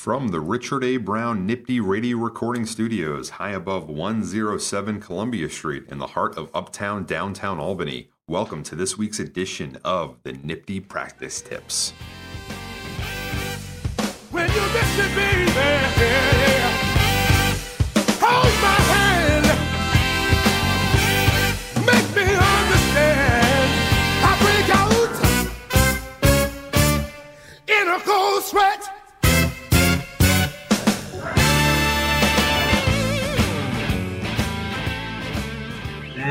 From the Richard A. Brown Nifty Radio Recording Studios, high above 107 Columbia Street in the heart of uptown downtown Albany, welcome to this week's edition of the Nifty Practice Tips.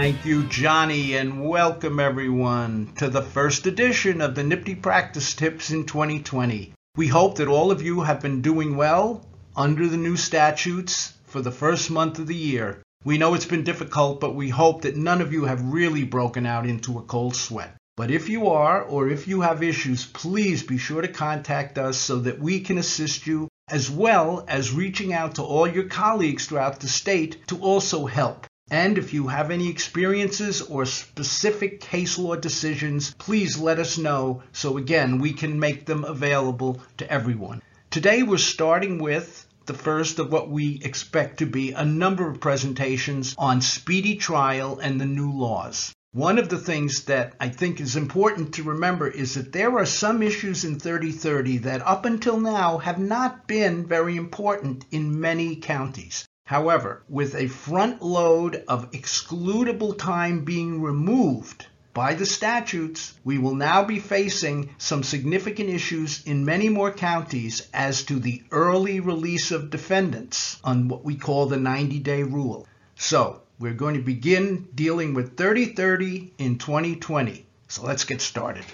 Thank you, Johnny, and welcome everyone to the first edition of the Nifty Practice Tips in 2020. We hope that all of you have been doing well under the new statutes for the first month of the year. We know it's been difficult, but we hope that none of you have really broken out into a cold sweat. But if you are, or if you have issues, please be sure to contact us so that we can assist you, as well as reaching out to all your colleagues throughout the state to also help. And if you have any experiences or specific case law decisions, please let us know so again we can make them available to everyone. Today we're starting with the first of what we expect to be a number of presentations on speedy trial and the new laws. One of the things that I think is important to remember is that there are some issues in 3030 that up until now have not been very important in many counties. However, with a front load of excludable time being removed by the statutes, we will now be facing some significant issues in many more counties as to the early release of defendants on what we call the 90 day rule. So, we're going to begin dealing with 3030 in 2020. So let's get started.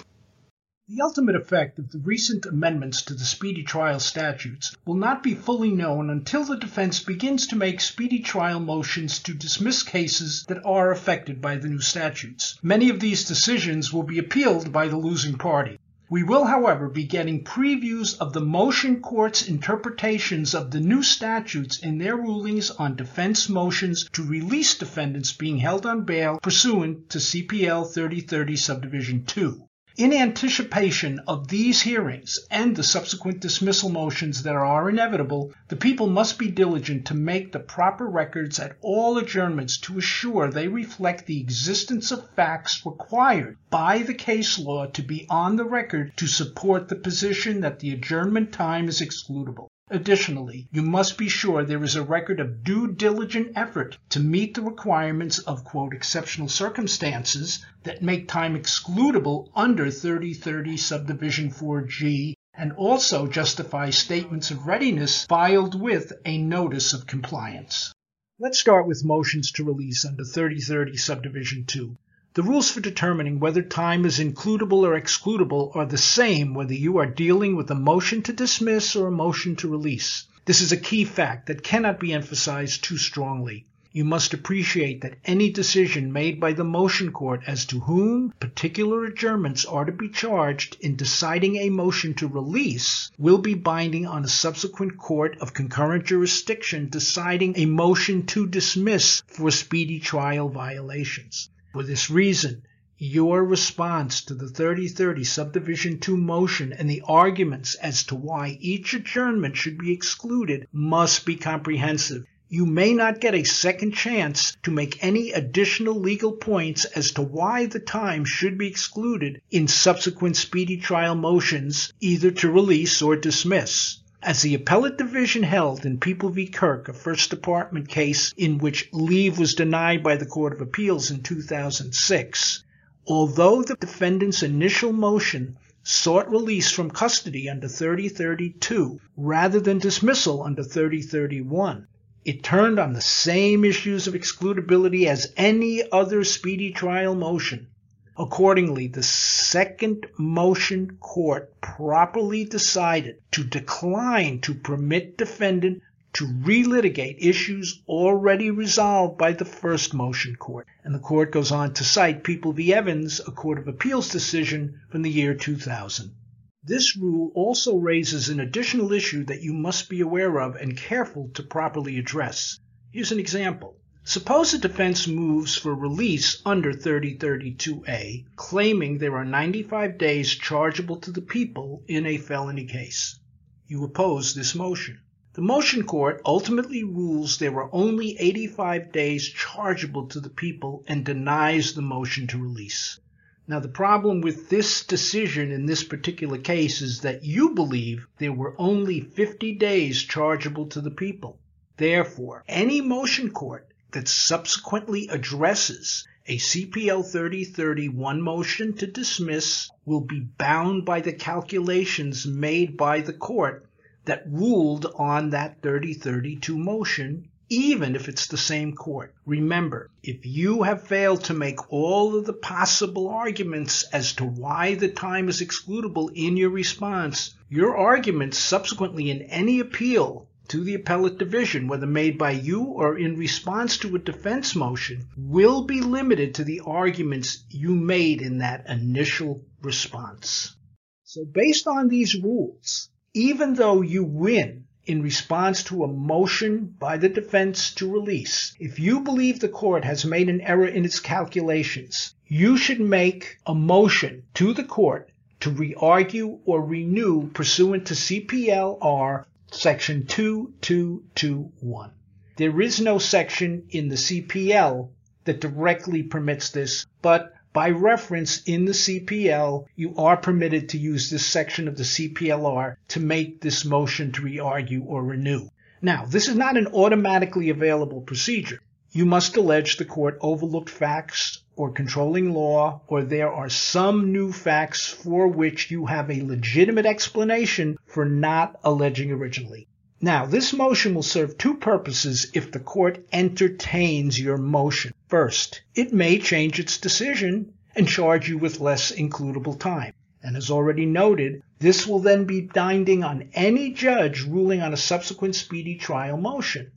The ultimate effect of the recent amendments to the speedy trial statutes will not be fully known until the defense begins to make speedy trial motions to dismiss cases that are affected by the new statutes. Many of these decisions will be appealed by the losing party. We will, however, be getting previews of the motion court's interpretations of the new statutes in their rulings on defense motions to release defendants being held on bail pursuant to CPL 3030 Subdivision 2. In anticipation of these hearings and the subsequent dismissal motions that are inevitable, the people must be diligent to make the proper records at all adjournments to assure they reflect the existence of facts required by the case law to be on the record to support the position that the adjournment time is excludable. Additionally, you must be sure there is a record of due diligent effort to meet the requirements of quote, exceptional circumstances that make time excludable under 3030 subdivision 4G and also justify statements of readiness filed with a notice of compliance. Let's start with motions to release under 3030 subdivision 2. The rules for determining whether time is includable or excludable are the same whether you are dealing with a motion to dismiss or a motion to release. This is a key fact that cannot be emphasized too strongly. You must appreciate that any decision made by the motion court as to whom particular adjournments are to be charged in deciding a motion to release will be binding on a subsequent court of concurrent jurisdiction deciding a motion to dismiss for speedy trial violations. For this reason, your response to the 3030 Subdivision 2 motion and the arguments as to why each adjournment should be excluded must be comprehensive. You may not get a second chance to make any additional legal points as to why the time should be excluded in subsequent speedy trial motions, either to release or dismiss. As the appellate division held in People v. Kirk, a First Department case in which leave was denied by the Court of Appeals in 2006, although the defendant's initial motion sought release from custody under 3032 rather than dismissal under 3031, it turned on the same issues of excludability as any other speedy trial motion. Accordingly, the second motion court properly decided to decline to permit defendant to relitigate issues already resolved by the first motion court. And the court goes on to cite People v. Evans, a Court of Appeals decision from the year 2000. This rule also raises an additional issue that you must be aware of and careful to properly address. Here's an example. Suppose a defense moves for release under 3032A, claiming there are 95 days chargeable to the people in a felony case. you oppose this motion. The motion court ultimately rules there were only 85 days chargeable to the people and denies the motion to release. Now, the problem with this decision in this particular case is that you believe there were only 50 days chargeable to the people. Therefore, any motion court that subsequently addresses a CPL 3031 motion to dismiss will be bound by the calculations made by the court that ruled on that 3032 motion, even if it's the same court. Remember, if you have failed to make all of the possible arguments as to why the time is excludable in your response, your arguments subsequently in any appeal to the appellate division, whether made by you or in response to a defense motion, will be limited to the arguments you made in that initial response. So based on these rules, even though you win in response to a motion by the defense to release, if you believe the court has made an error in its calculations, you should make a motion to the court to re-argue or renew pursuant to CPLR section 2221. There is no section in the CPL that directly permits this, but by reference in the CPL, you are permitted to use this section of the CPLR to make this motion to re-argue or renew. Now, this is not an automatically available procedure. You must allege the court overlooked facts or controlling law, or there are some new facts for which you have a legitimate explanation for not alleging originally. Now, this motion will serve two purposes if the court entertains your motion. First, it may change its decision and charge you with less includable time. And as already noted, this will then be binding on any judge ruling on a subsequent speedy trial motion.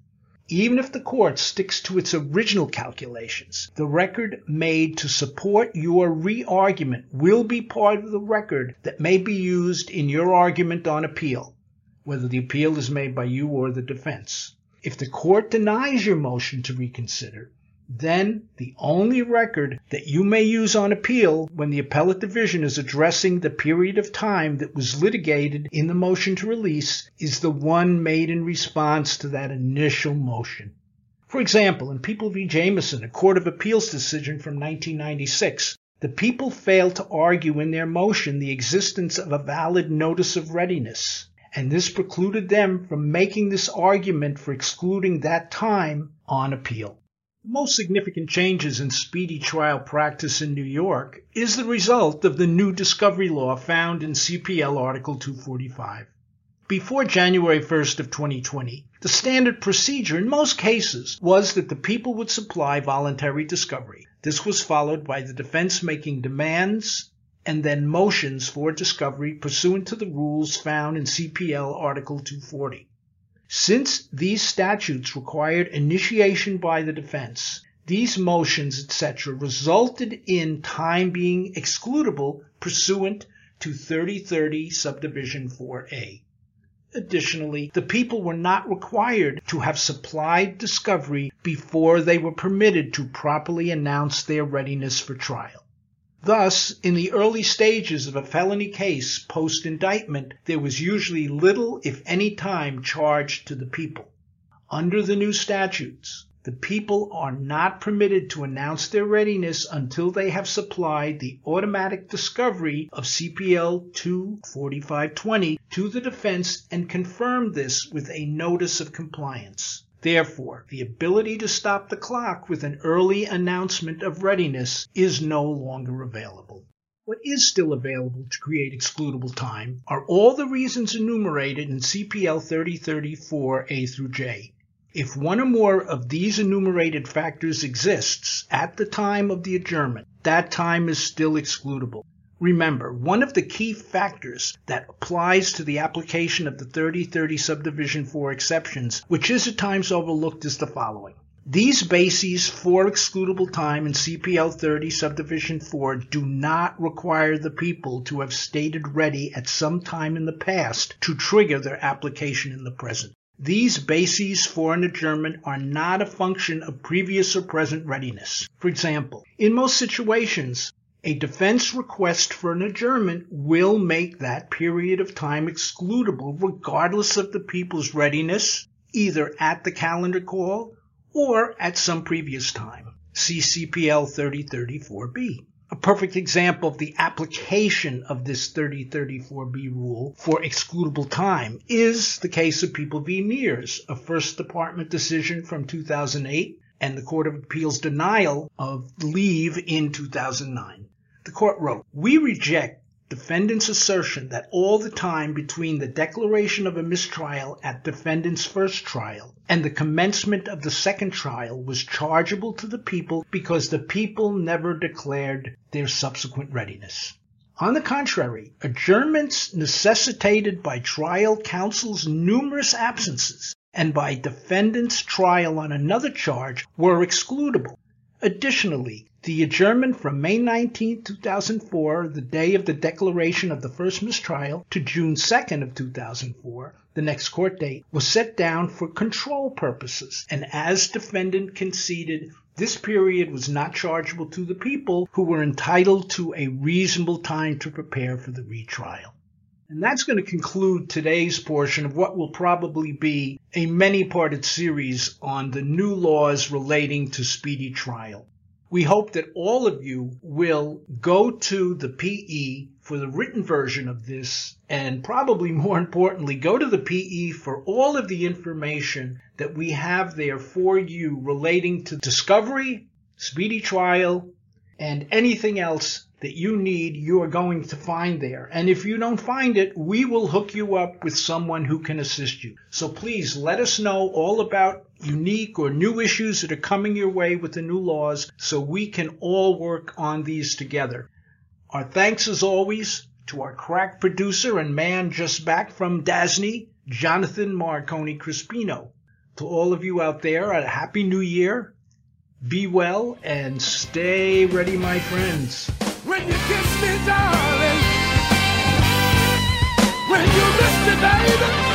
Even if the court sticks to its original calculations, the record made to support your re-argument will be part of the record that may be used in your argument on appeal, whether the appeal is made by you or the defense. If the court denies your motion to reconsider, then the only record that you may use on appeal when the appellate division is addressing the period of time that was litigated in the motion to release is the one made in response to that initial motion. For example, in People v. Jamison, a Court of Appeals decision from 1996, the people failed to argue in their motion the existence of a valid notice of readiness, and this precluded them from making this argument for excluding that time on appeal most significant changes in speedy trial practice in New York is the result of the new discovery law found in CPL Article 245. Before January 1st of 2020, the standard procedure in most cases was that the people would supply voluntary discovery. This was followed by the defense making demands and then motions for discovery pursuant to the rules found in CPL Article 240. Since these statutes required initiation by the defense, these motions, etc., resulted in time being excludable pursuant to 3030 subdivision 4A. Additionally, the people were not required to have supplied discovery before they were permitted to properly announce their readiness for trial. Thus, in the early stages of a felony case post indictment, there was usually little, if any, time charged to the people. Under the new statutes, the people are not permitted to announce their readiness until they have supplied the automatic discovery of CPL 24520 to the defense and confirmed this with a notice of compliance. Therefore, the ability to stop the clock with an early announcement of readiness is no longer available. What is still available to create excludable time are all the reasons enumerated in CPL 3034A through J. If one or more of these enumerated factors exists at the time of the adjournment, that time is still excludable. Remember, one of the key factors that applies to the application of the 3030 subdivision 4 exceptions, which is at times overlooked, is the following. These bases for excludable time in CPL 30 subdivision 4 do not require the people to have stated ready at some time in the past to trigger their application in the present. These bases for an adjournment are not a function of previous or present readiness. For example, in most situations, a defense request for an adjournment will make that period of time excludable regardless of the people's readiness, either at the calendar call or at some previous time. CCPL 3034B. A perfect example of the application of this 3034B rule for excludable time is the case of People v. Mears, a First Department decision from 2008 and the Court of Appeals denial of leave in 2009. The court wrote, We reject defendant's assertion that all the time between the declaration of a mistrial at defendant's first trial and the commencement of the second trial was chargeable to the people because the people never declared their subsequent readiness. On the contrary, adjournments necessitated by trial counsel's numerous absences and by defendant's trial on another charge were excludable. Additionally, the adjournment from May 19, 2004, the day of the declaration of the first mistrial, to June 2nd of 2004, the next court date, was set down for control purposes, and as defendant conceded, this period was not chargeable to the people who were entitled to a reasonable time to prepare for the retrial. And that's going to conclude today's portion of what will probably be a many parted series on the new laws relating to speedy trial. We hope that all of you will go to the PE for the written version of this, and probably more importantly, go to the PE for all of the information that we have there for you relating to discovery, speedy trial, and anything else that you need, you are going to find there. And if you don't find it, we will hook you up with someone who can assist you. So please let us know all about unique or new issues that are coming your way with the new laws so we can all work on these together. Our thanks as always to our crack producer and man just back from Disney, Jonathan Marconi Crispino. To all of you out there, a happy new year. Be well and stay ready, my friends when you kiss me, darling. When you miss me, baby.